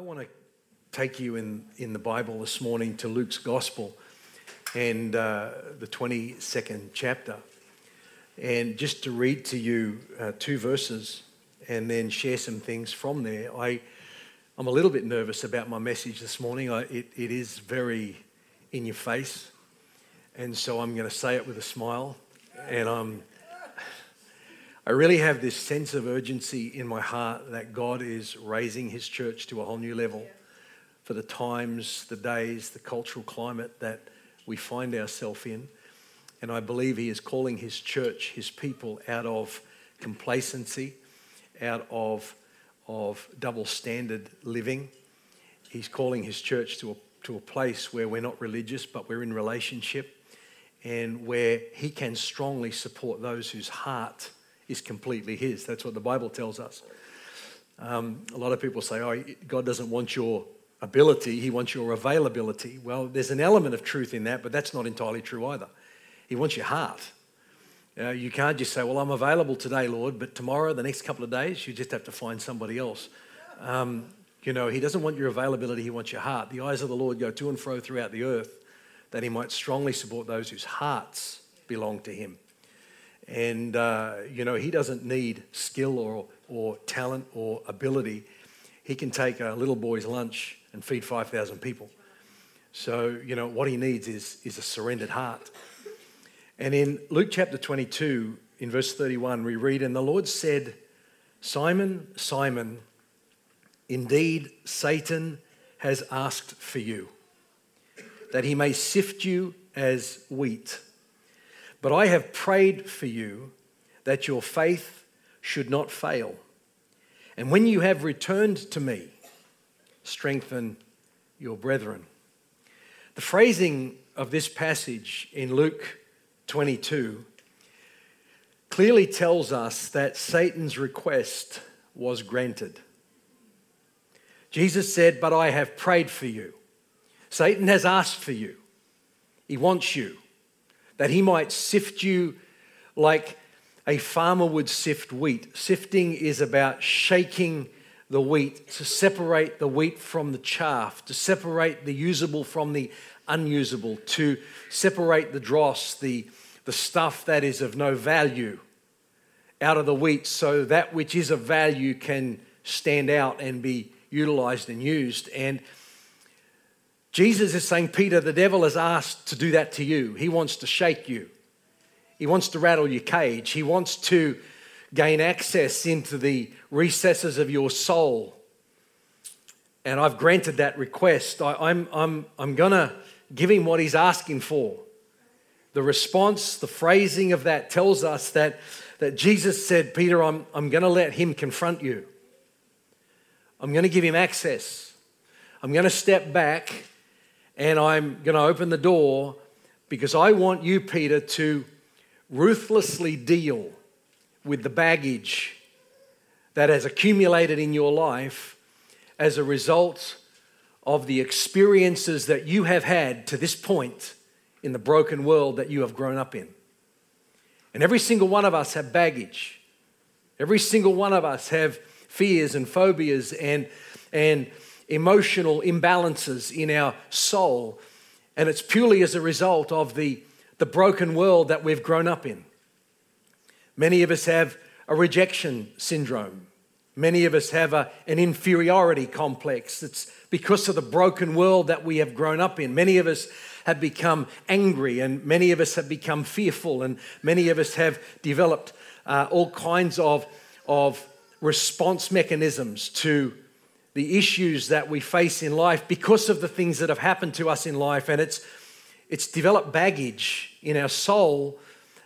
I want to take you in, in the Bible this morning to Luke's Gospel and uh, the 22nd chapter. And just to read to you uh, two verses and then share some things from there. I, I'm a little bit nervous about my message this morning. I, it, it is very in your face. And so I'm going to say it with a smile. And I'm I really have this sense of urgency in my heart that God is raising his church to a whole new level for the times, the days, the cultural climate that we find ourselves in. And I believe he is calling his church, his people, out of complacency, out of, of double standard living. He's calling his church to a, to a place where we're not religious, but we're in relationship and where he can strongly support those whose heart is completely His. That's what the Bible tells us. Um, a lot of people say, oh, God doesn't want your ability, He wants your availability. Well, there's an element of truth in that, but that's not entirely true either. He wants your heart. Uh, you can't just say, well, I'm available today, Lord, but tomorrow, the next couple of days, you just have to find somebody else. Um, you know, He doesn't want your availability, He wants your heart. The eyes of the Lord go to and fro throughout the earth that He might strongly support those whose hearts belong to Him. And, uh, you know, he doesn't need skill or, or talent or ability. He can take a little boy's lunch and feed 5,000 people. So, you know, what he needs is, is a surrendered heart. And in Luke chapter 22, in verse 31, we read, And the Lord said, Simon, Simon, indeed Satan has asked for you, that he may sift you as wheat. But I have prayed for you that your faith should not fail. And when you have returned to me, strengthen your brethren. The phrasing of this passage in Luke 22 clearly tells us that Satan's request was granted. Jesus said, But I have prayed for you. Satan has asked for you, he wants you that he might sift you like a farmer would sift wheat. Sifting is about shaking the wheat to separate the wheat from the chaff, to separate the usable from the unusable, to separate the dross, the, the stuff that is of no value, out of the wheat so that which is of value can stand out and be utilized and used. And Jesus is saying, Peter, the devil has asked to do that to you. He wants to shake you, he wants to rattle your cage, he wants to gain access into the recesses of your soul. And I've granted that request. I, am I'm, I'm, I'm going to give him what he's asking for. The response, the phrasing of that tells us that, that Jesus said, Peter, I'm, I'm going to let him confront you. I'm going to give him access. I'm going to step back and I'm going to open the door because I want you, Peter, to ruthlessly deal with the baggage that has accumulated in your life as a result of the experiences that you have had to this point in the broken world that you have grown up in. And every single one of us have baggage. Every single one of us have fears and phobias and, and emotional imbalances in our soul. And it's purely as a result of the, the broken world that we've grown up in. Many of us have a rejection syndrome. Many of us have a, an inferiority complex. It's because of the broken world that we have grown up in. Many of us have become angry, and many of us have become fearful, and many of us have developed uh, all kinds of, of response mechanisms to the issues that we face in life because of the things that have happened to us in life. And it's, it's developed baggage in our soul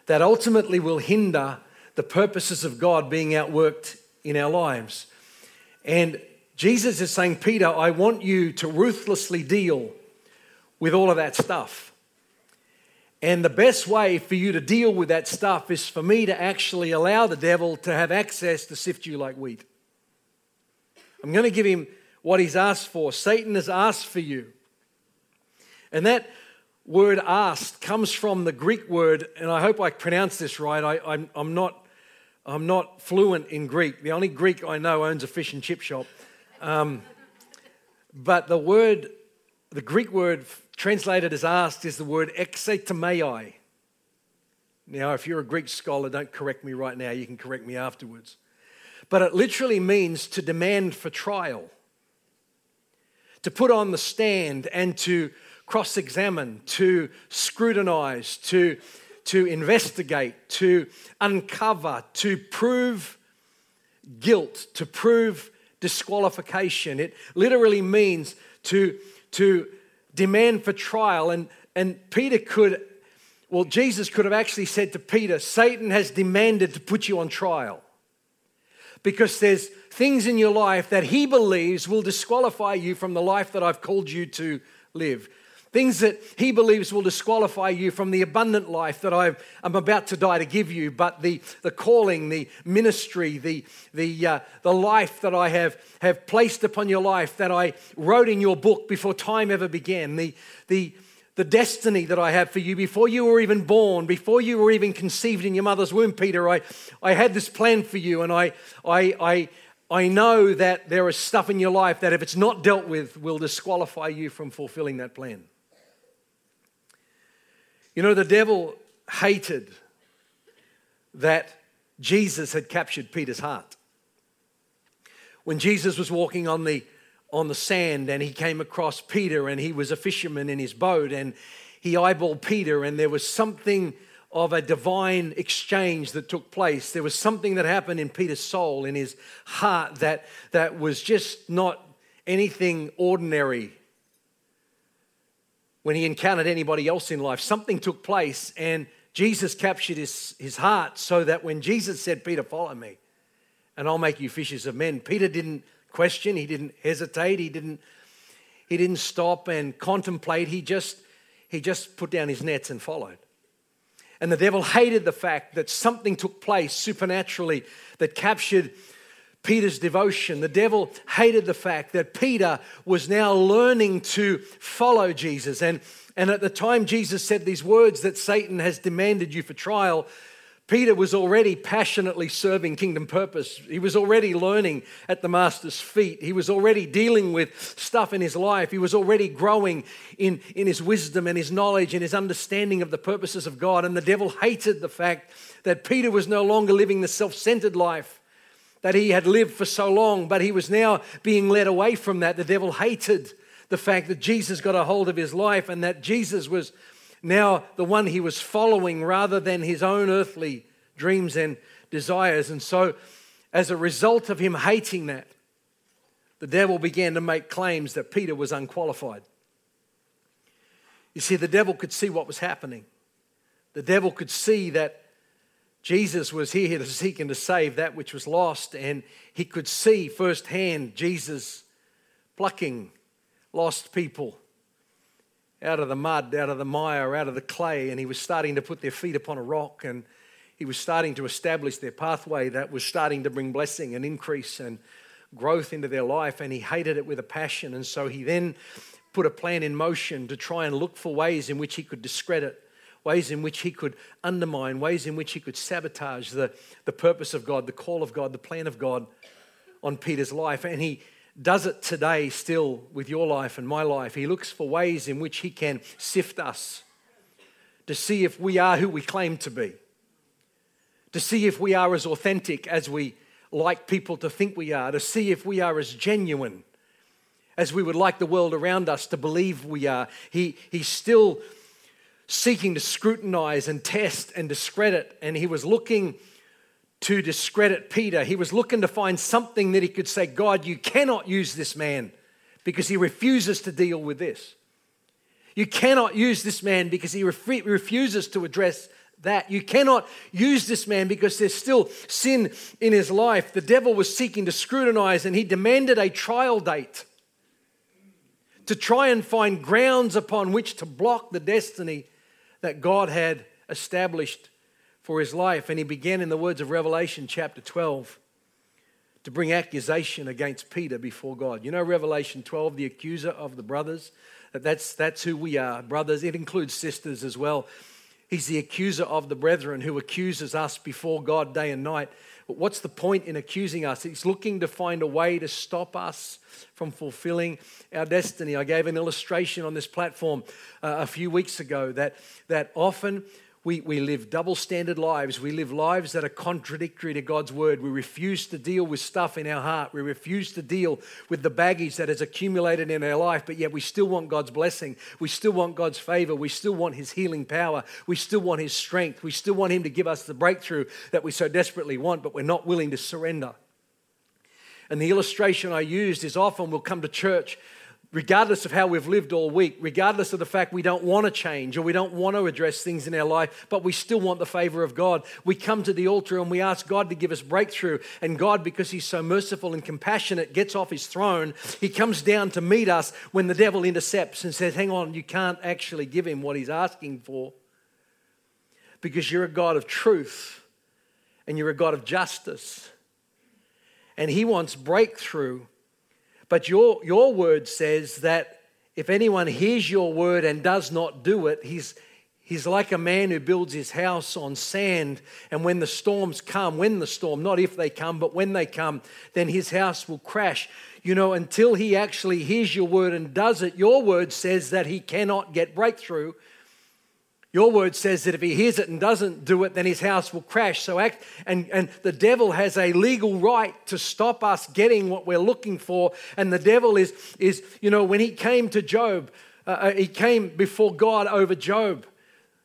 that ultimately will hinder the purposes of God being outworked in our lives. And Jesus is saying, Peter, I want you to ruthlessly deal with all of that stuff. And the best way for you to deal with that stuff is for me to actually allow the devil to have access to sift you like wheat. I'm going to give him what he's asked for. Satan has asked for you. And that word asked comes from the Greek word, and I hope I pronounce this right. I, am not, I'm not fluent in Greek. The only Greek I know owns a fish and chip shop. Um, But the word, the Greek word translated as asked, is the word exetemei. Now, if you're a Greek scholar, don't correct me right now, you can correct me afterwards. But it literally means to demand for trial, to put on the stand and to cross examine, to scrutinize, to, to investigate, to uncover, to prove guilt, to prove disqualification. It literally means to, to demand for trial. And, and Peter could, well, Jesus could have actually said to Peter, Satan has demanded to put you on trial because there's things in your life that he believes will disqualify you from the life that I've called you to live. Things that he believes will disqualify you from the abundant life that i am about to die to give you, but the, the calling, the ministry, the, the, uh, the life that I have, have placed upon your life that I wrote in your book before time ever began, the, the, the destiny that I have for you before you were even born, before you were even conceived in your mother's womb, Peter. I, I had this plan for you, and I, I, I, I know that there is stuff in your life that, if it's not dealt with, will disqualify you from fulfilling that plan. You know, the devil hated that Jesus had captured Peter's heart. When Jesus was walking on the, on the sand and he came across Peter and he was a fisherman in his boat and he eyeballed Peter and there was something of a divine exchange that took place. There was something that happened in Peter's soul, in his heart, that, that was just not anything ordinary when he encountered anybody else in life. Something took place, and Jesus captured his, his heart so that when Jesus said, Peter, follow me, and I'll make you fishers of men, Peter didn't question, he didn't hesitate, he didn't, he didn't stop and contemplate, he just, he just put down his nets and followed. And the devil hated the fact that something took place supernaturally that captured Peter's devotion. The devil hated the fact that Peter was now learning to follow Jesus. And, and at the time Jesus said these words that Satan has demanded you for trial, Peter was already passionately serving kingdom purpose. He was already learning at the master's feet. He was already dealing with stuff in his life. He was already growing in, in his wisdom and his knowledge and his understanding of the purposes of God. And the devil hated the fact that Peter was no longer living the self centered life that he had lived for so long, but he was now being led away from that. The devil hated the fact that Jesus got a hold of his life and that Jesus was now the one he was following rather than his own earthly dreams and desires. And so, as a result of him hating that, the devil began to make claims that Peter was unqualified. You see, the devil could see what was happening. The devil could see that Jesus was here to seek and to save that which was lost, and he could see firsthand Jesus plucking lost people out of the mud, out of the mire, out of the clay, and he was starting to put their feet upon a rock, and he was starting to establish their pathway that was starting to bring blessing and increase and growth into their life, and he hated it with a passion. And so he then put a plan in motion to try and look for ways in which he could discredit ways in which he could undermine, ways in which he could sabotage the, the purpose of God, the call of God, the plan of God on Peter's life. And he does it today still with your life and my life. He looks for ways in which he can sift us to see if we are who we claim to be, to see if we are as authentic as we like people to think we are, to see if we are as genuine as we would like the world around us to believe we are. He, he still seeking to scrutinize and test and discredit, and he was looking to discredit Peter. He was looking to find something that he could say, God, you cannot use this man because he refuses to deal with this. You cannot use this man because he ref- refuses to address that. You cannot use this man because there's still sin in his life. The devil was seeking to scrutinize and he demanded a trial date to try and find grounds upon which to block the destiny that God had established for his life. And he began, in the words of Revelation chapter 12, to bring accusation against Peter before God. You know, Revelation 12, the accuser of the brothers, that's, that's who we are, brothers. It includes sisters as well. He's the accuser of the brethren who accuses us before God day and night. But what's the point in accusing us? He's looking to find a way to stop us from fulfilling our destiny. I gave an illustration on this platform uh, a few weeks ago that, that often we, we live double standard lives. We live lives that are contradictory to God's word. We refuse to deal with stuff in our heart. We refuse to deal with the baggage that has accumulated in our life, but yet we still want God's blessing. We still want God's favor. We still want His healing power. We still want His strength. We still want Him to give us the breakthrough that we so desperately want, but we're not willing to surrender. And the illustration I used is often we'll come to church regardless of how we've lived all week, regardless of the fact we don't want to change or we don't want to address things in our life, but we still want the favor of God, we come to the altar and we ask God to give us breakthrough. And God, because He's so merciful and compassionate, gets off His throne. He comes down to meet us when the devil intercepts and says, Hang on, you can't actually give Him what He's asking for because you're a God of truth and you're a God of justice. And He wants breakthrough but your, your word says that if anyone hears your word and does not do it, he's, he's like a man who builds his house on sand. And when the storms come, when the storm, not if they come, but when they come, then his house will crash. You know, until he actually hears your word and does it, your word says that he cannot get breakthrough your word says that if he hears it and doesn't do it, then his house will crash. So act, and, and the devil has a legal right to stop us getting what we're looking for. And the devil is, is you know, when he came to Job, uh, uh he came before God over Job.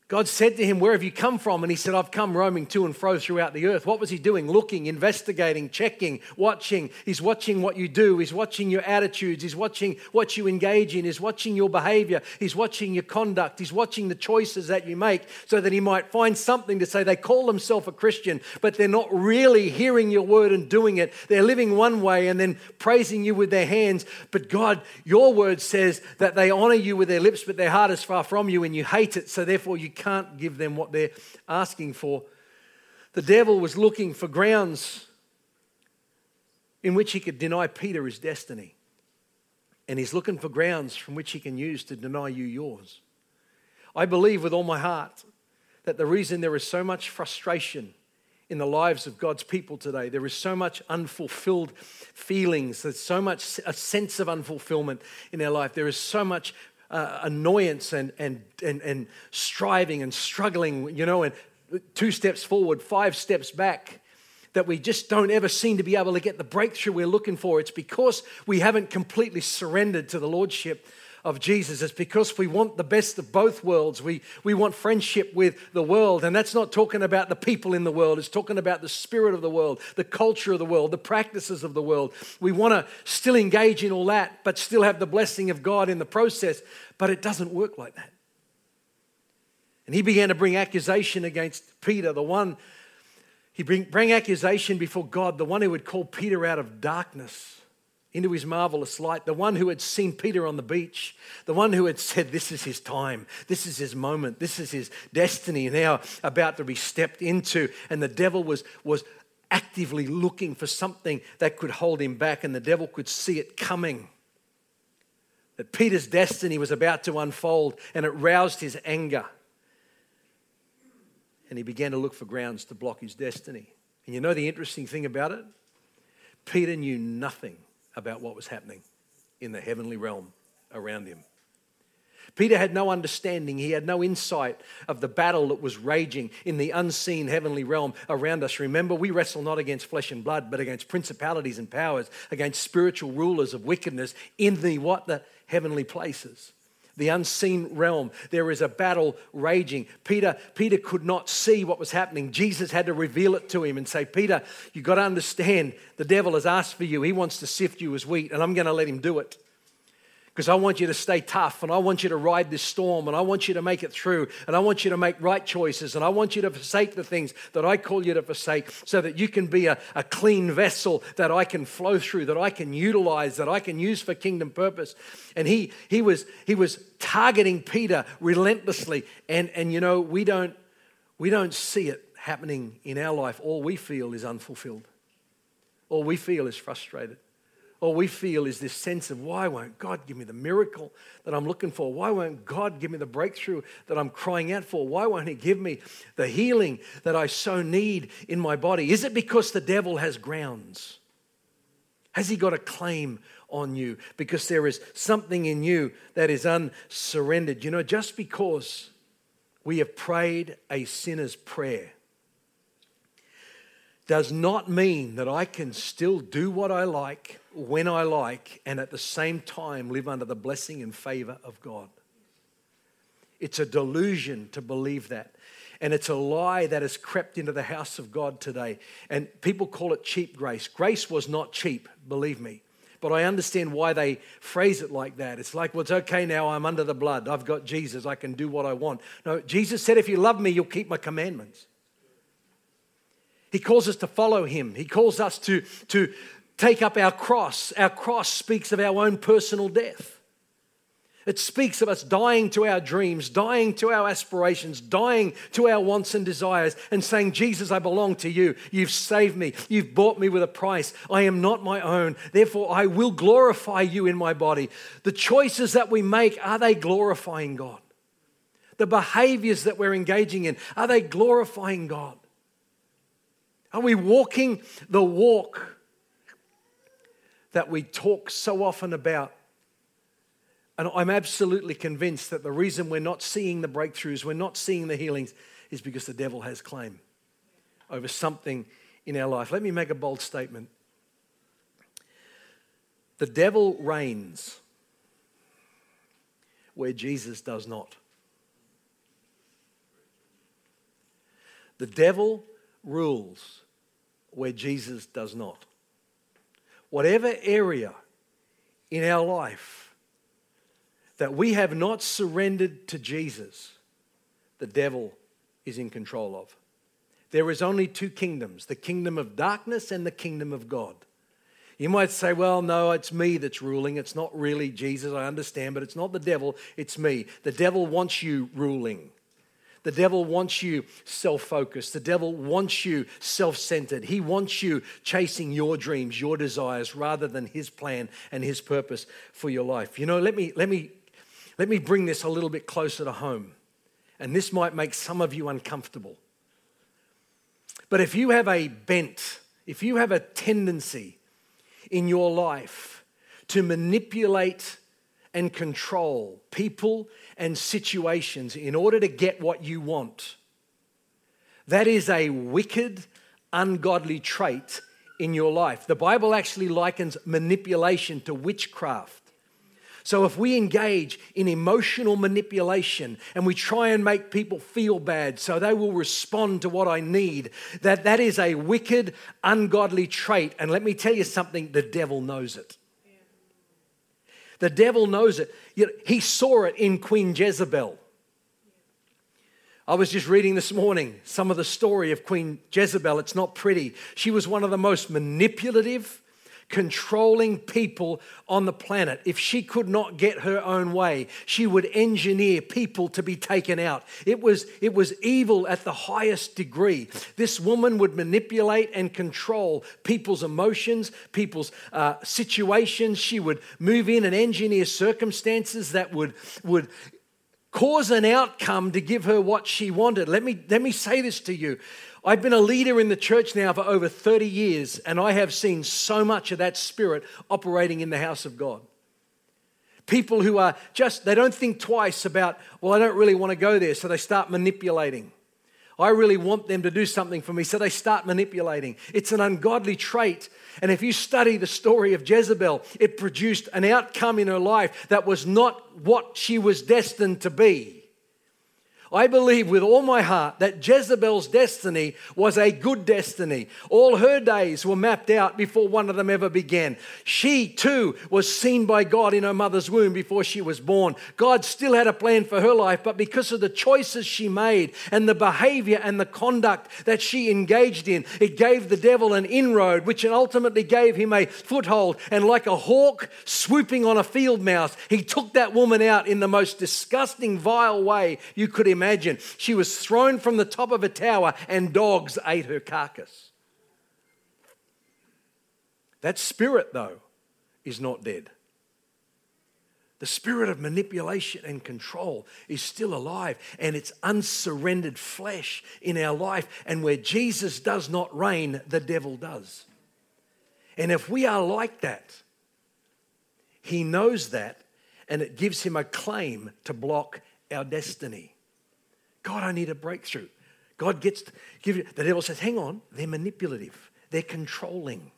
God said to him, Where have you come from? And he said, I've come roaming to and fro throughout the earth. What was he doing? Looking, investigating, checking, watching. He's watching what you do. He's watching your attitudes. He's watching what you engage in. He's watching your behavior. He's watching your conduct. He's watching the choices that you make so that he might find something to say. They call themselves a Christian, but they're not really hearing your word and doing it. They're living one way and then praising you with their hands. But God, your word says that they honor you with their lips, but their heart is far from you and you hate it. So therefore, you can't give them what they're asking for. The devil was looking for grounds in which he could deny Peter his destiny. And he's looking for grounds from which he can use to deny you yours. I believe with all my heart that the reason there is so much frustration in the lives of God's people today. There is so much unfulfilled feelings. There's so much a sense of unfulfillment in our life. There is so much uh, annoyance and, and, and, and striving and struggling, you know, and two steps forward, five steps back, that we just don't ever seem to be able to get the breakthrough we're looking for. It's because we haven't completely surrendered to the Lordship of Jesus. It's because we want the best of both worlds. We, we want friendship with the world. And that's not talking about the people in the world, it's talking about the spirit of the world, the culture of the world, the practices of the world. We want to still engage in all that, but still have the blessing of God in the process. But it doesn't work like that. And he began to bring accusation against Peter, the one, he bring, bring accusation before God, the one who would call Peter out of darkness into his marvelous light, the one who had seen Peter on the beach, the one who had said, This is his time, this is his moment, this is his destiny now about to be stepped into. And the devil was, was actively looking for something that could hold him back, and the devil could see it coming. That Peter's destiny was about to unfold, and it roused his anger. And he began to look for grounds to block his destiny. And you know the interesting thing about it? Peter knew nothing about what was happening in the heavenly realm around him. Peter had no understanding, he had no insight of the battle that was raging in the unseen heavenly realm around us. Remember, we wrestle not against flesh and blood, but against principalities and powers, against spiritual rulers of wickedness in the what? The heavenly places the unseen realm. There is a battle raging. Peter, Peter could not see what was happening. Jesus had to reveal it to him and say, Peter, you've got to understand the devil has asked for you. He wants to sift you as wheat, and I'm going to let him do it because I want you to stay tough and I want you to ride this storm and I want you to make it through and I want you to make right choices and I want you to forsake the things that I call you to forsake so that you can be a, a clean vessel that I can flow through, that I can utilize, that I can use for kingdom purpose. And he, he, was, he was targeting Peter relentlessly. And, and you know, we don't, we don't see it happening in our life. All we feel is unfulfilled, all we feel is frustrated. All we feel is this sense of why won't God give me the miracle that I'm looking for? Why won't God give me the breakthrough that I'm crying out for? Why won't He give me the healing that I so need in my body? Is it because the devil has grounds? Has he got a claim on you? Because there is something in you that is unsurrendered. You know, just because we have prayed a sinner's prayer does not mean that I can still do what I like when I like and at the same time live under the blessing and favor of God. It's a delusion to believe that. And it's a lie that has crept into the house of God today. And people call it cheap grace. Grace was not cheap, believe me. But I understand why they phrase it like that. It's like, well, it's okay now, I'm under the blood. I've got Jesus, I can do what I want. No, Jesus said, if you love me, you'll keep my commandments. He calls us to follow him. He calls us to, to take up our cross. Our cross speaks of our own personal death. It speaks of us dying to our dreams, dying to our aspirations, dying to our wants and desires, and saying, Jesus, I belong to you. You've saved me. You've bought me with a price. I am not my own. Therefore, I will glorify you in my body. The choices that we make, are they glorifying God? The behaviors that we're engaging in, are they glorifying God? Are we walking the walk that we talk so often about? And I'm absolutely convinced that the reason we're not seeing the breakthroughs, we're not seeing the healings, is because the devil has claim over something in our life. Let me make a bold statement. The devil reigns where Jesus does not. The devil rules where Jesus does not. Whatever area in our life that we have not surrendered to Jesus, the devil is in control of. There is only two kingdoms the kingdom of darkness and the kingdom of God. You might say, well, no, it's me that's ruling. It's not really Jesus. I understand, but it's not the devil, it's me. The devil wants you ruling. The devil wants you self focused. The devil wants you self centered. He wants you chasing your dreams, your desires, rather than his plan and his purpose for your life. You know, let me, let me, let me bring this a little bit closer to home. And this might make some of you uncomfortable. But if you have a bent, if you have a tendency in your life to manipulate and control people and situations in order to get what you want. That is a wicked, ungodly trait in your life. The Bible actually likens manipulation to witchcraft. So, if we engage in emotional manipulation and we try and make people feel bad so they will respond to what I need, that, that is a wicked, ungodly trait. And let me tell you something the devil knows it. The devil knows it. He saw it in Queen Jezebel. I was just reading this morning some of the story of Queen Jezebel. It's not pretty. She was one of the most manipulative, controlling people on the planet. If she could not get her own way, she would engineer people to be taken out. It was, it was evil at the highest degree. This woman would manipulate and control people's emotions, people's uh, situations. She would move in and engineer circumstances that would, would cause an outcome to give her what she wanted. Let me, let me say this to you. I've been a leader in the church now for over 30 years, and I have seen so much of that spirit operating in the house of God. People who are just, they don't think twice about, well, I don't really want to go there, so they start manipulating. I really want them to do something for me, so they start manipulating. It's an ungodly trait. And if you study the story of Jezebel, it produced an outcome in her life that was not what she was destined to be. I believe with all my heart that Jezebel's destiny was a good destiny. All her days were mapped out before one of them ever began. She too was seen by God in her mother's womb before she was born. God still had a plan for her life, but because of the choices she made and the behavior and the conduct that she engaged in, it gave the devil an inroad, which ultimately gave him a foothold. And like a hawk swooping on a field mouse, he took that woman out in the most disgusting, vile way you could imagine imagine. She was thrown from the top of a tower and dogs ate her carcass. That spirit, though, is not dead. The spirit of manipulation and control is still alive, and it's unsurrendered flesh in our life. And where Jesus does not reign, the devil does. And if we are like that, he knows that, and it gives him a claim to block our destiny. God, I need a breakthrough. God gets give you, the devil says, hang on, they're manipulative, they're controlling.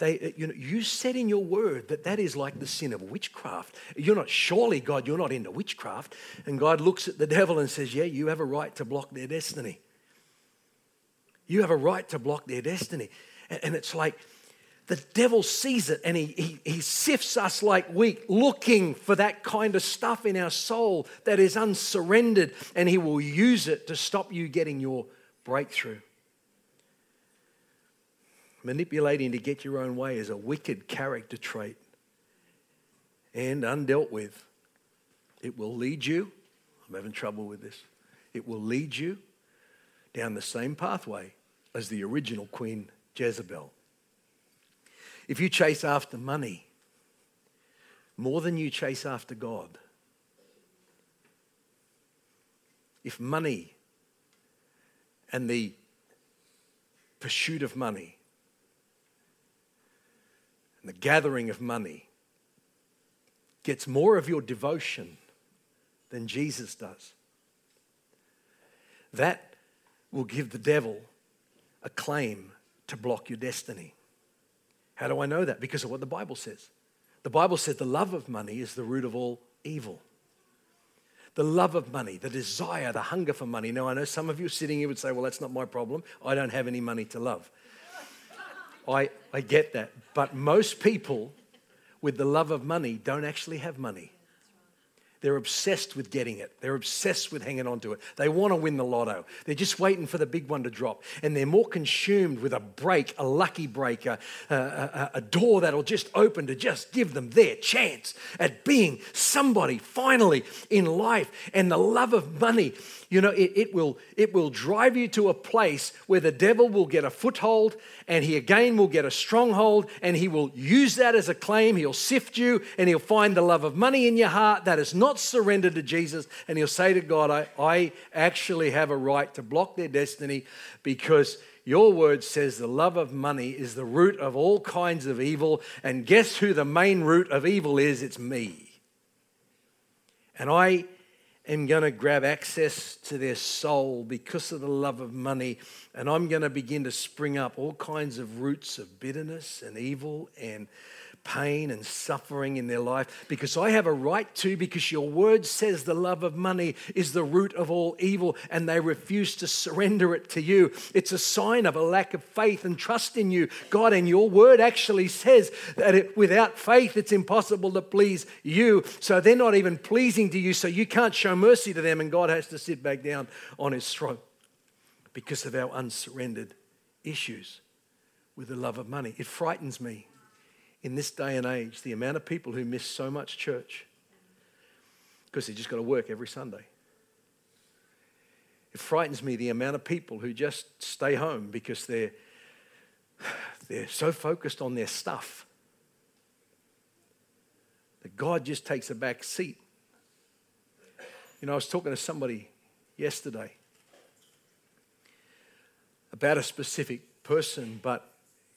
They, uh, you know, you said in your word that that is like the sin of witchcraft. You're not, surely, God, you're not into witchcraft. And God looks at the devil and says, Yeah, you have a right to block their destiny. You have a right to block their destiny. And, and it's like, the devil sees it and he, he, he, sifts us like wheat, looking for that kind of stuff in our soul that is unsurrendered, and he will use it to stop you getting your breakthrough. Manipulating to get your own way is a wicked character trait and undealt with. It will lead you, I'm having trouble with this, it will lead you down the same pathway as the original Queen Jezebel. If you chase after money more than you chase after God, if money and the pursuit of money and the gathering of money gets more of your devotion than Jesus does, that will give the devil a claim to block your destiny. How do I know that? Because of what the Bible says. The Bible says the love of money is the root of all evil. The love of money, the desire, the hunger for money. Now, I know some of you sitting here would say, well, that's not my problem. I don't have any money to love. I, I get that. But most people with the love of money don't actually have money. They're obsessed with getting it. They're obsessed with hanging on to it. They want to win the lotto. They're just waiting for the big one to drop. And they're more consumed with a break, a lucky break, a, a, a door that'll just open to just give them their chance at being somebody finally in life. And the love of money you know, it, it, will, it will drive you to a place where the devil will get a foothold and he again will get a stronghold and he will use that as a claim. He'll sift you and he'll find the love of money in your heart that is not to Jesus. And he'll say to God, I, I actually have a right to block their destiny because your word says the love of money is the root of all kinds of evil. And guess who the main root of evil is? It's me. And I am going to grab access to their soul because of the love of money. And I'm going to begin to spring up all kinds of roots of bitterness and evil and pain and suffering in their life because I have a right to, because your word says the love of money is the root of all evil and they refuse to surrender it to you. It's a sign of a lack of faith and trust in you, God. And your word actually says that it, without faith, it's impossible to please you. So they're not even pleasing to you. So you can't show mercy to them, and God has to sit back down on his throne because of our unsurrendered issues with the love of money. It frightens me in this day and age, the amount of people who miss so much church because they just got to work every Sunday. It frightens me the amount of people who just stay home because they're, they're so focused on their stuff that God just takes a back seat. You know, I was talking to somebody yesterday about a specific person, but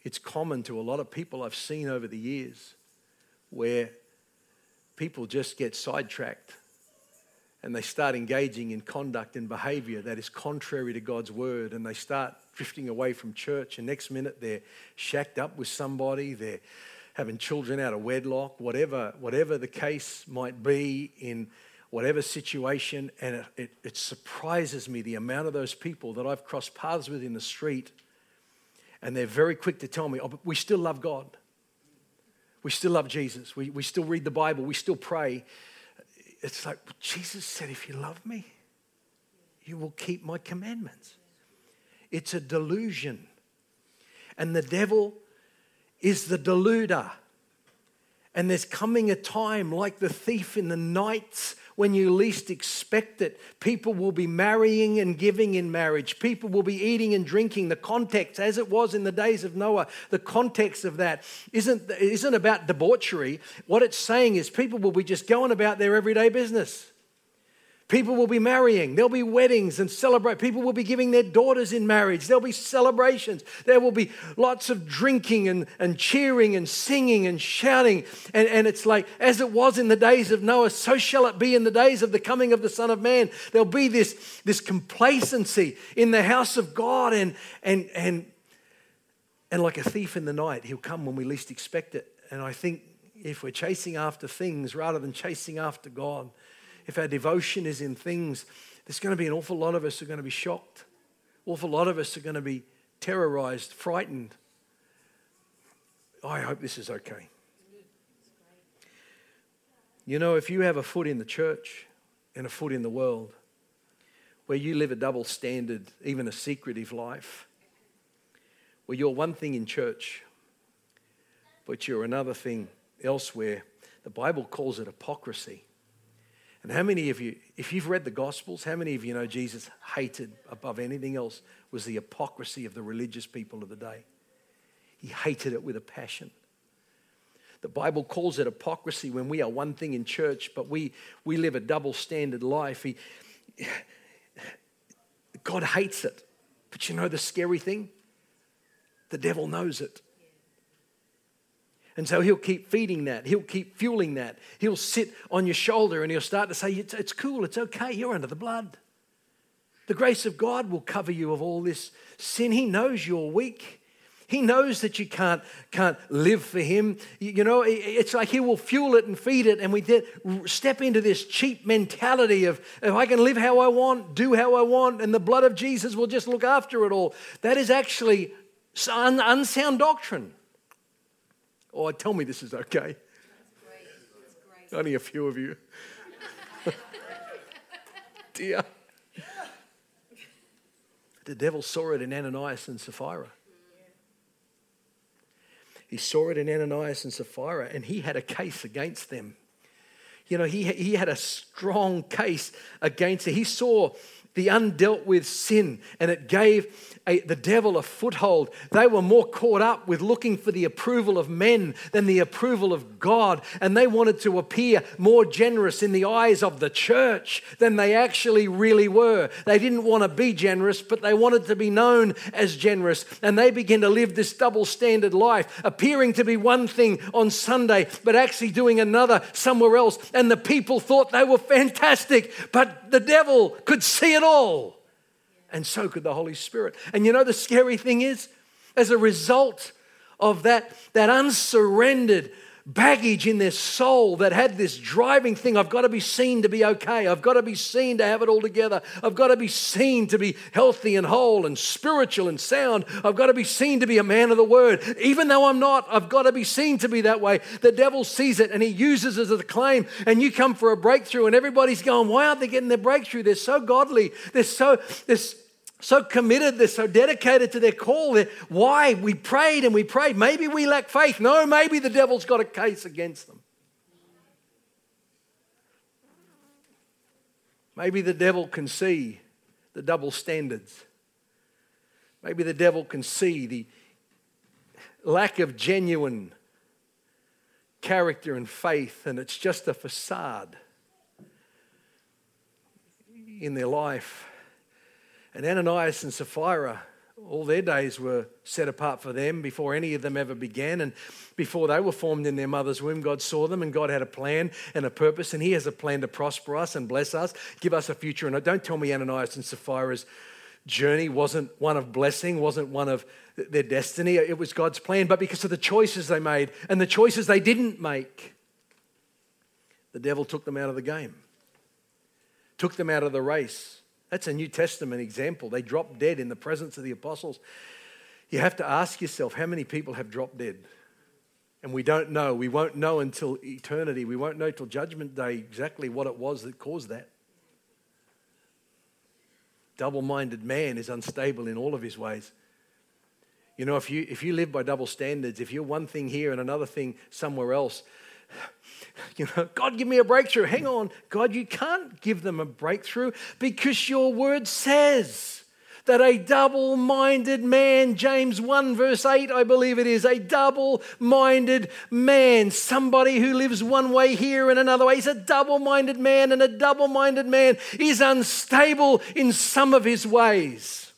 it's common to a lot of people I've seen over the years where people just get sidetracked and they start engaging in conduct and behavior that is contrary to God's word and they start drifting away from church and next minute they're shacked up with somebody they're having children out of wedlock whatever whatever the case might be in whatever situation and it, it, it surprises me the amount of those people that I've crossed paths with in the street and they're very quick to tell me, oh, but we still love God. We still love Jesus. We, we still read the Bible. We still pray. It's like Jesus said, if you love me, you will keep my commandments. It's a delusion. And the devil is the deluder. And there's coming a time like the thief in the night when you least expect it. People will be marrying and giving in marriage. People will be eating and drinking. The context, as it was in the days of Noah, the context of that isn't, isn't about debauchery. What it's saying is people will be just going about their everyday business. People will be marrying. There'll be weddings and celebrate. People will be giving their daughters in marriage. There'll be celebrations. There will be lots of drinking and, and cheering and singing and shouting. And, and it's like, as it was in the days of Noah, so shall it be in the days of the coming of the Son of Man. There'll be this, this complacency in the house of God. And, and, and, and like a thief in the night, he'll come when we least expect it. And I think if we're chasing after things rather than chasing after God, if our devotion is in things, there's going to be an awful lot of us who are going to be shocked. Awful lot of us are going to be terrorized, frightened. I hope this is okay. You know, if you have a foot in the church and a foot in the world, where you live a double standard, even a secretive life, where you're one thing in church, but you're another thing elsewhere, the Bible calls it hypocrisy. And how many of you, if you've read the Gospels, how many of you know Jesus hated above anything else was the hypocrisy of the religious people of the day? He hated it with a passion. The Bible calls it hypocrisy when we are one thing in church, but we, we live a double standard life. He, God hates it. But you know the scary thing? The devil knows it. And so he'll keep feeding that. He'll keep fueling that. He'll sit on your shoulder and he'll start to say, It's, it's cool, it's okay, you're under the blood. The grace of God will cover you of all this sin. He knows you're weak. He knows that you can't, can't live for Him. You know, it's like He will fuel it and feed it, and we step into this cheap mentality of if I can live how I want, do how I want, and the blood of Jesus will just look after it all. That is actually unsound doctrine. Oh, tell me this is okay. Only a few of you. Dear. The devil saw it in Ananias and Sapphira. He saw it in Ananias and Sapphira, and he had a case against them. You know, he, he had a strong case against it. He saw the undealt with sin, and it gave a, the devil a foothold. They were more caught up with looking for the approval of men than the approval of God, and they wanted to appear more generous in the eyes of the church than they actually really were. They didn't want to be generous, but they wanted to be known as generous, and they began to live this double standard life, appearing to be one thing on Sunday, but actually doing another somewhere else. And the people thought they were fantastic, but the devil could see it all. And so could the Holy Spirit. And you know, the scary thing is, as a result of that, that unsurrendered baggage in their soul that had this driving thing I've got to be seen to be okay. I've got to be seen to have it all together. I've got to be seen to be healthy and whole and spiritual and sound. I've got to be seen to be a man of the word. Even though I'm not, I've got to be seen to be that way. The devil sees it and he uses it as a claim. And you come for a breakthrough, and everybody's going, Why aren't they getting their breakthrough? They're so godly. They're so, they're so committed, they're so dedicated to their call. Why? We prayed and we prayed. Maybe we lack faith. No, maybe the devil's got a case against them. Maybe the devil can see the double standards. Maybe the devil can see the lack of genuine character and faith, and it's just a facade in their life. And Ananias and Sapphira, all their days were set apart for them before any of them ever began. And before they were formed in their mother's womb, God saw them and God had a plan and a purpose. And He has a plan to prosper us and bless us, give us a future. And don't tell me Ananias and Sapphira's journey wasn't one of blessing, wasn't one of their destiny. It was God's plan. But because of the choices they made and the choices they didn't make, the devil took them out of the game, took them out of the race that's a New Testament example. They dropped dead in the presence of the apostles. You have to ask yourself how many people have dropped dead? And we don't know. We won't know until eternity. We won't know till Judgment Day exactly what it was that caused that. Double minded man is unstable in all of his ways. You know, if you, if you live by double standards, if you're one thing here and another thing somewhere else, you know, God, give me a breakthrough. Hang on. God, you can't give them a breakthrough because your word says that a double minded man, James 1, verse 8, I believe it is, a double minded man, somebody who lives one way here and another way. He's a double minded man, and a double minded man is unstable in some of his ways.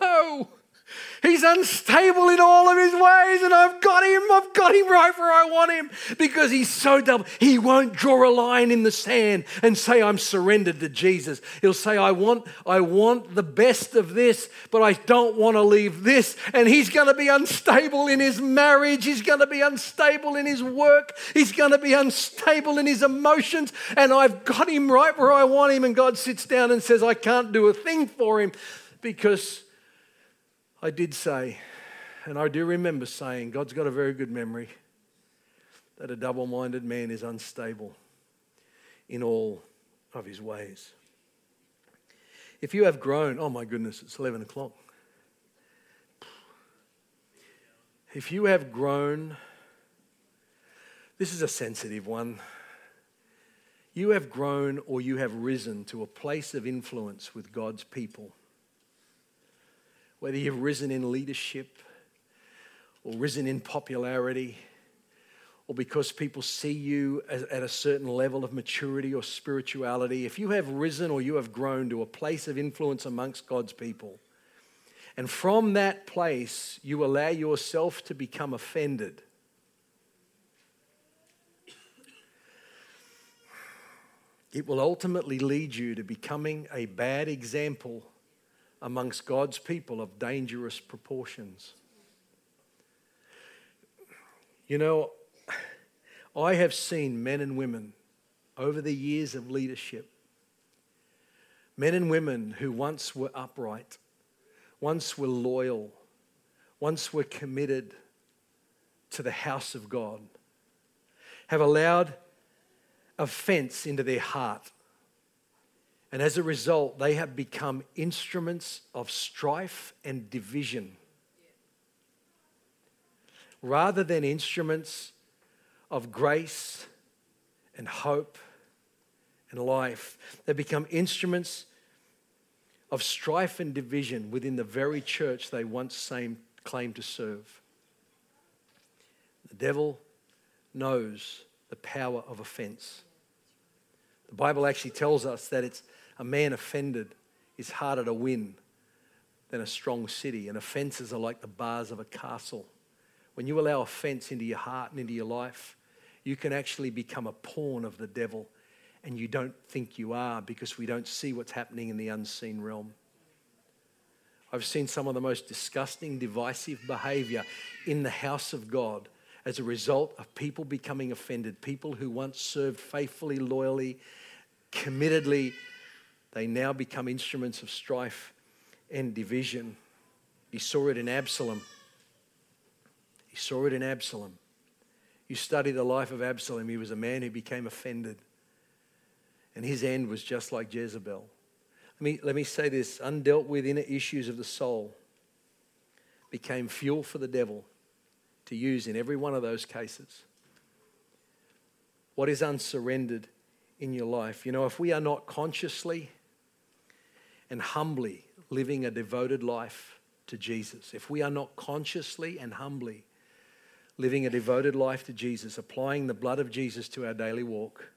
No. He's unstable in all of his ways, and I've got him. I've got him right where I want him because he's so double. He won't draw a line in the sand and say, I'm surrendered to Jesus. He'll say, I want, I want the best of this, but I don't want to leave this. And he's going to be unstable in his marriage. He's going to be unstable in his work. He's going to be unstable in his emotions. And I've got him right where I want him. And God sits down and says, I can't do a thing for him because I did say, and I do remember saying, God's got a very good memory, that a double minded man is unstable in all of his ways. If you have grown, oh my goodness, it's 11 o'clock. If you have grown, this is a sensitive one. You have grown or you have risen to a place of influence with God's people whether you've risen in leadership or risen in popularity or because people see you at a certain level of maturity or spirituality, if you have risen or you have grown to a place of influence amongst God's people, and from that place you allow yourself to become offended, it will ultimately lead you to becoming a bad example amongst God's people of dangerous proportions. You know, I have seen men and women over the years of leadership, men and women who once were upright, once were loyal, once were committed to the house of God, have allowed offense into their heart and as a result, they have become instruments of strife and division rather than instruments of grace and hope and life. They become instruments of strife and division within the very church they once claimed to serve. The devil knows the power of offense. The Bible actually tells us that it's a man offended is harder to win than a strong city, and offenses are like the bars of a castle. When you allow offense into your heart and into your life, you can actually become a pawn of the devil, and you don't think you are because we don't see what's happening in the unseen realm. I've seen some of the most disgusting, divisive behavior in the house of God as a result of people becoming offended, people who once served faithfully, loyally, committedly they now become instruments of strife and division. He saw it in Absalom. He saw it in Absalom. You study the life of Absalom, he was a man who became offended. And his end was just like Jezebel. Let me, let me say this undealt with inner issues of the soul became fuel for the devil to use in every one of those cases. What is unsurrendered in your life? You know, if we are not consciously and humbly living a devoted life to Jesus, if we are not consciously and humbly living a devoted life to Jesus, applying the blood of Jesus to our daily walk,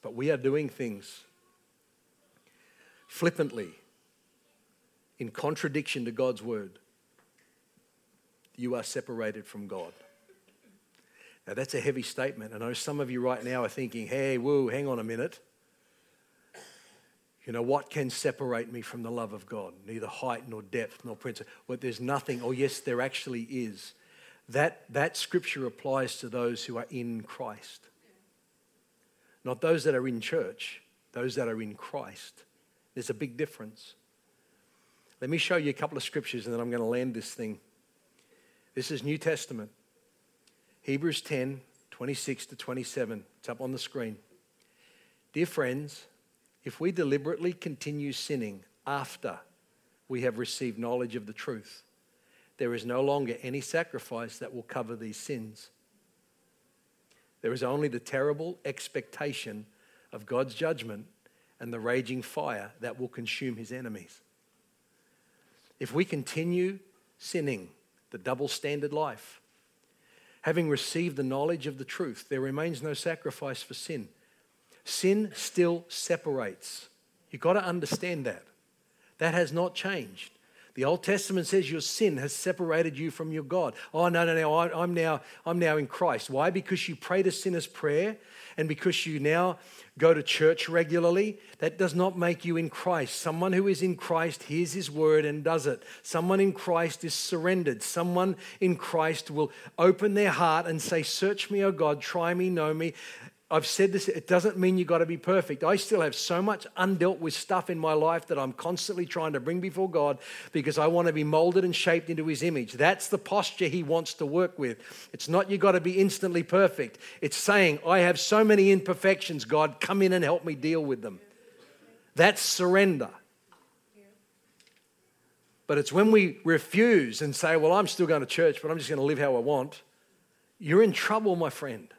but we are doing things flippantly in contradiction to God's word, you are separated from God. Now, that's a heavy statement. I know some of you right now are thinking, hey, whoa, hang on a minute. You know, what can separate me from the love of God? Neither height nor depth nor principle. Well, there's nothing. Oh, yes, there actually is. That, that scripture applies to those who are in Christ. Not those that are in church, those that are in Christ. There's a big difference. Let me show you a couple of scriptures and then I'm going to land this thing. This is New Testament. Hebrews 10 26 to 27. It's up on the screen. Dear friends, if we deliberately continue sinning after we have received knowledge of the truth, there is no longer any sacrifice that will cover these sins. There is only the terrible expectation of God's judgment and the raging fire that will consume his enemies. If we continue sinning, the double standard life, having received the knowledge of the truth, there remains no sacrifice for sin. Sin still separates. You've got to understand that. That has not changed. The Old Testament says your sin has separated you from your God. Oh no, no, no! I, am now, I'm now in Christ. Why? Because you prayed a sinner's prayer, and because you now go to church regularly. That does not make you in Christ. Someone who is in Christ hears His word and does it. Someone in Christ is surrendered. Someone in Christ will open their heart and say, "Search me, O God. Try me, know me." I've said this, it doesn't mean you've got to be perfect. I still have so much undealt with stuff in my life that I'm constantly trying to bring before God because I want to be molded and shaped into His image. That's the posture He wants to work with. It's not you've got to be instantly perfect. It's saying, I have so many imperfections, God, come in and help me deal with them. That's surrender. But it's when we refuse and say, Well, I'm still going to church, but I'm just going to live how I want. You're in trouble, my friend.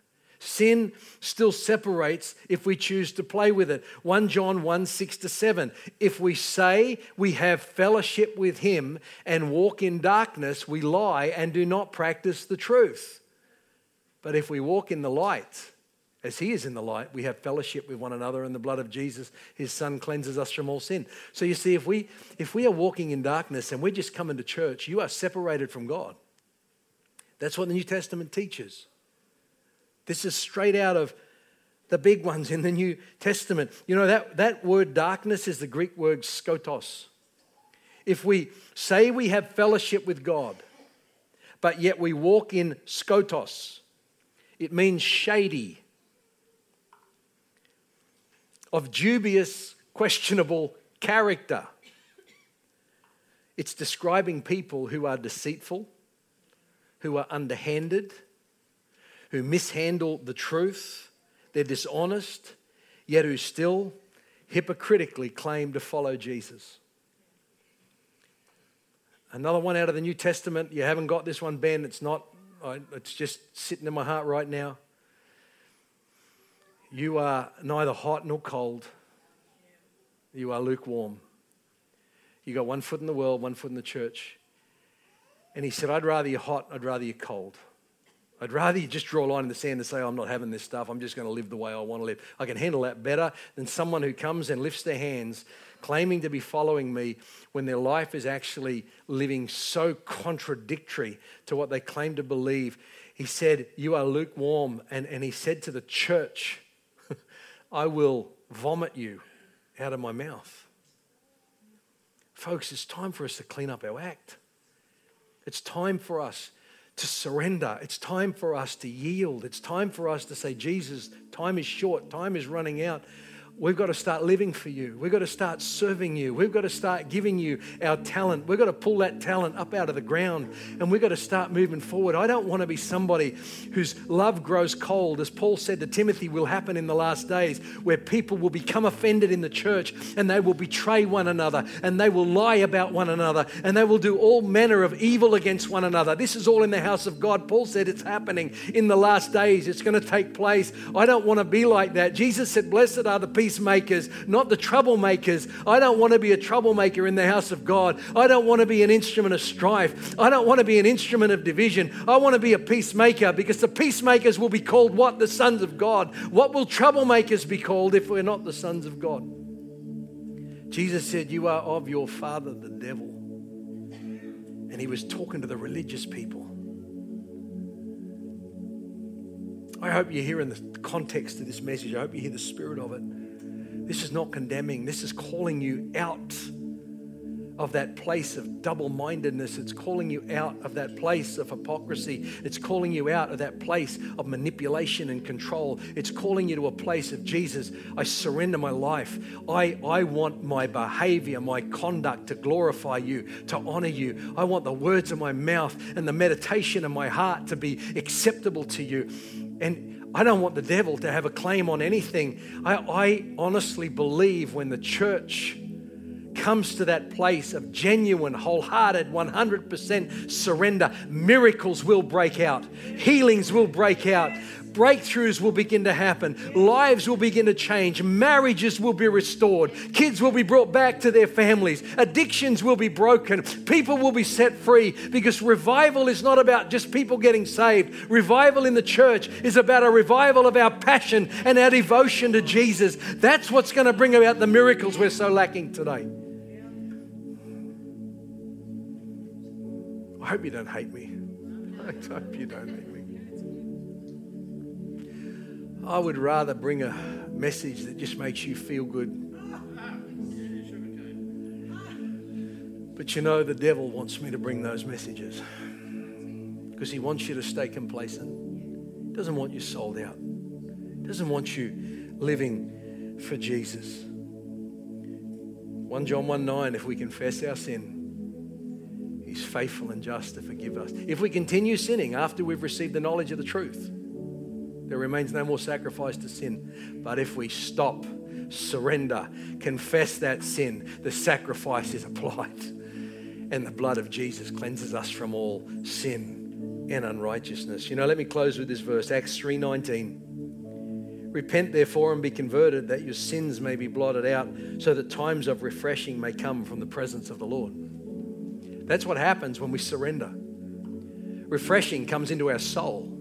Sin still separates if we choose to play with it. 1 John 1 6 to 7. If we say we have fellowship with him and walk in darkness, we lie and do not practice the truth. But if we walk in the light, as he is in the light, we have fellowship with one another, and the blood of Jesus, his son, cleanses us from all sin. So you see, if we if we are walking in darkness and we're just coming to church, you are separated from God. That's what the New Testament teaches. This is straight out of the big ones in the New Testament. You know, that, that word darkness is the Greek word skotos. If we say we have fellowship with God, but yet we walk in skotos, it means shady, of dubious, questionable character. It's describing people who are deceitful, who are underhanded, who mishandle the truth, they're dishonest, yet who still hypocritically claim to follow Jesus. Another one out of the New Testament. You haven't got this one, Ben. It's not, it's just sitting in my heart right now. You are neither hot nor cold. You are lukewarm. You got one foot in the world, one foot in the church. And he said, I'd rather you're hot, I'd rather you're cold. I'd rather you just draw a line in the sand and say, I'm not having this stuff. I'm just going to live the way I want to live. I can handle that better than someone who comes and lifts their hands claiming to be following me when their life is actually living so contradictory to what they claim to believe. He said, You are lukewarm. And, and he said to the church, I will vomit you out of my mouth. Folks, it's time for us to clean up our act. It's time for us to surrender. It's time for us to yield. It's time for us to say, Jesus, time is short, time is running out. We've got to start living for you. We've got to start serving you. We've got to start giving you our talent. We've got to pull that talent up out of the ground and we've got to start moving forward. I don't want to be somebody whose love grows cold. As Paul said to Timothy, will happen in the last days where people will become offended in the church and they will betray one another and they will lie about one another and they will do all manner of evil against one another. This is all in the house of God. Paul said it's happening in the last days. It's going to take place. I don't want to be like that. Jesus said, Blessed are the people peacemakers, not the troublemakers. I don't want to be a troublemaker in the house of God. I don't want to be an instrument of strife. I don't want to be an instrument of division. I want to be a peacemaker because the peacemakers will be called what? The sons of God. What will troublemakers be called if we're not the sons of God? Jesus said, You are of your father, the devil. And he was talking to the religious people. I hope you're hearing the context of this message. I hope you hear the spirit of it. This is not condemning, this is calling you out of that place of double mindedness. It's calling you out of that place of hypocrisy. It's calling you out of that place of manipulation and control. It's calling you to a place of Jesus, I surrender my life. I, I want my behavior, my conduct to glorify you, to honor you. I want the words of my mouth and the meditation of my heart to be acceptable to you. And I don't want the devil to have a claim on anything. I, I honestly believe when the church comes to that place of genuine, wholehearted, 100% surrender, miracles will break out, healings will break out, breakthroughs will begin to happen, lives will begin to change, marriages will be restored, kids will be brought back to their families, addictions will be broken, people will be set free because revival is not about just people getting saved. Revival in the church is about a revival of our passion and our devotion to Jesus. That's what's going to bring about the miracles we're so lacking today. I hope you don't hate me. I hope you don't hate me. I would rather bring a message that just makes you feel good. But you know, the devil wants me to bring those messages because he wants you to stay complacent. He doesn't want you sold out. He doesn't want you living for Jesus. 1 John 1 9, if we confess our sin, he's faithful and just to forgive us. If we continue sinning after we've received the knowledge of the truth, there remains no more sacrifice to sin. But if we stop, surrender, confess that sin, the sacrifice is applied. And the blood of Jesus cleanses us from all sin and unrighteousness. You know, let me close with this verse, Acts 3:19. Repent therefore and be converted that your sins may be blotted out, so that times of refreshing may come from the presence of the Lord. That's what happens when we surrender. Refreshing comes into our soul.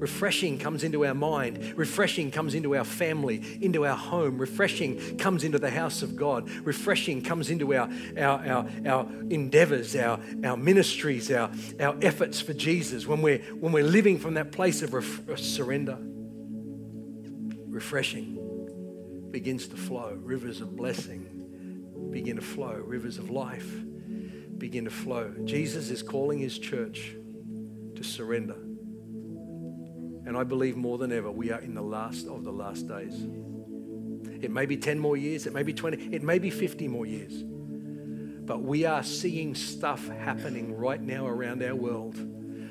Refreshing comes into our mind. Refreshing comes into our family, into our home. Refreshing comes into the house of God. Refreshing comes into our, our, our, our endeavors, our, our ministries, our, our efforts for Jesus when we're, when we're living from that place of ref- surrender. Refreshing begins to flow. Rivers of blessing begin to flow. Rivers of life begin to flow. Jesus is calling his church to surrender. And I believe more than ever, we are in the last of the last days. It may be 10 more years, it may be 20, it may be 50 more years. But we are seeing stuff happening right now around our world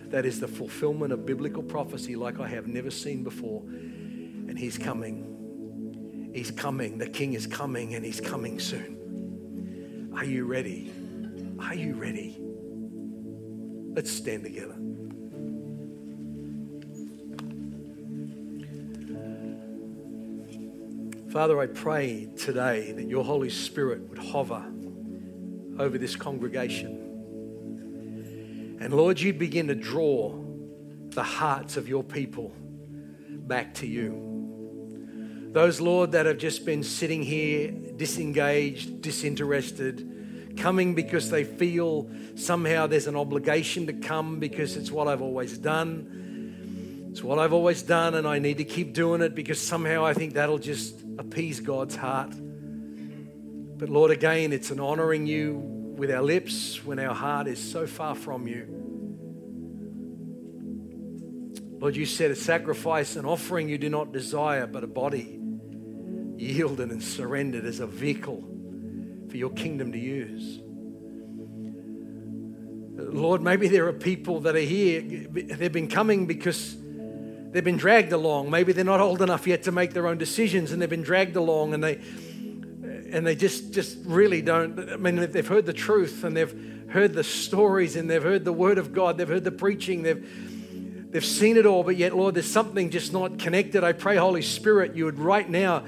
that is the fulfillment of biblical prophecy like I have never seen before. And He's coming. He's coming. The King is coming and He's coming soon. Are you ready? Are you ready? Let's stand together. Father, I pray today that your Holy Spirit would hover over this congregation. And Lord, you'd begin to draw the hearts of your people back to you. Those, Lord, that have just been sitting here disengaged, disinterested, coming because they feel somehow there's an obligation to come because it's what I've always done. It's what I've always done, and I need to keep doing it because somehow I think that'll just appease God's heart. But Lord, again, it's an honoring you with our lips when our heart is so far from you. Lord, you said a sacrifice, an offering you do not desire, but a body yielded and surrendered as a vehicle for your kingdom to use. Lord, maybe there are people that are here, they've been coming because They've been dragged along. Maybe they're not old enough yet to make their own decisions and they've been dragged along and they and they just just really don't I mean they've heard the truth and they've heard the stories and they've heard the word of God, they've heard the preaching, they've they've seen it all, but yet Lord, there's something just not connected. I pray Holy Spirit you would right now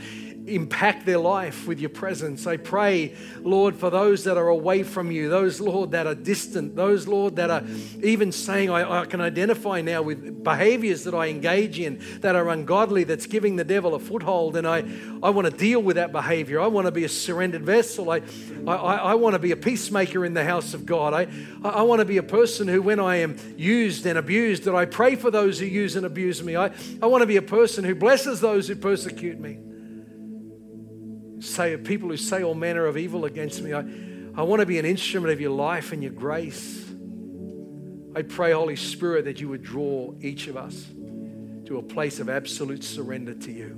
impact their life with your presence. I pray, Lord, for those that are away from you, those, Lord, that are distant, those, Lord, that are even saying, I, I, can identify now with behaviors that I engage in that are ungodly, that's giving the devil a foothold. And I, I want to deal with that behavior. I want to be a surrendered vessel. I, I, I want to be a peacemaker in the house of God. I, I want to be a person who, when I am used and abused, that I pray for those who use and abuse me. I, I want to be a person who blesses those who persecute me say of people who say all manner of evil against me. I, I want to be an instrument of your life and your grace. I pray, Holy Spirit, that you would draw each of us to a place of absolute surrender to you.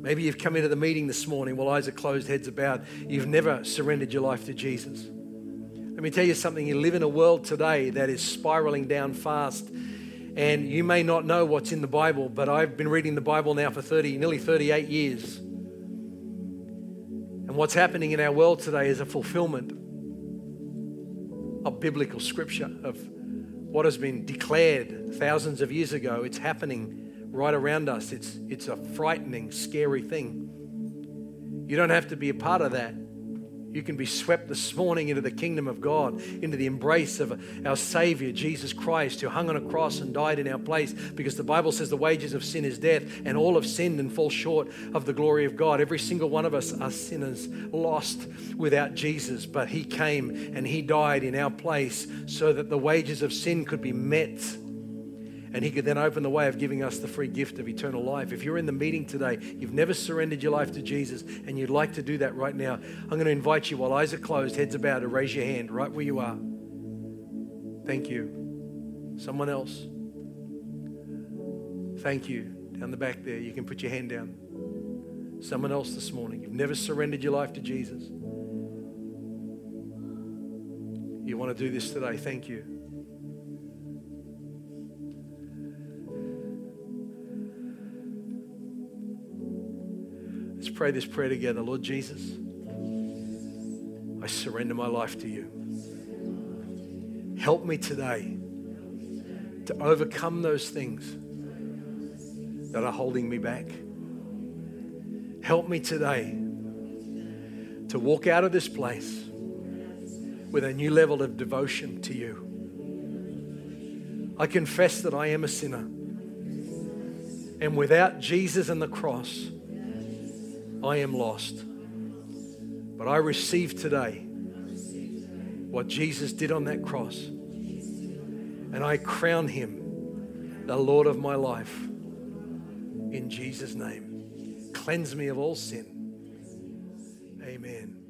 Maybe you've come into the meeting this morning while eyes are closed, heads are bowed. You've never surrendered your life to Jesus. Let me tell you something. You live in a world today that is spiraling down fast. And you may not know what's in the Bible, but I've been reading the Bible now for 30, nearly 38 years. And what's happening in our world today is a fulfillment of biblical scripture, of what has been declared thousands of years ago. It's happening right around us. It's, it's a frightening, scary thing. You don't have to be a part of that. You can be swept this morning into the kingdom of God, into the embrace of our Savior, Jesus Christ, who hung on a cross and died in our place. Because the Bible says the wages of sin is death, and all have sinned and fall short of the glory of God. Every single one of us are sinners, lost without Jesus. But He came and He died in our place so that the wages of sin could be met and He could then open the way of giving us the free gift of eternal life. If you're in the meeting today, you've never surrendered your life to Jesus, and you'd like to do that right now, I'm going to invite you while eyes are closed, heads are bowed, to raise your hand right where you are. Thank you. Someone else. Thank you. Down the back there, you can put your hand down. Someone else this morning. You've never surrendered your life to Jesus. You want to do this today. Thank you. Pray this prayer together. Lord Jesus, I surrender my life to you. Help me today to overcome those things that are holding me back. Help me today to walk out of this place with a new level of devotion to you. I confess that I am a sinner. And without Jesus and the cross, I am lost. But I receive today what Jesus did on that cross. And I crown him the Lord of my life. In Jesus' name. Cleanse me of all sin. Amen.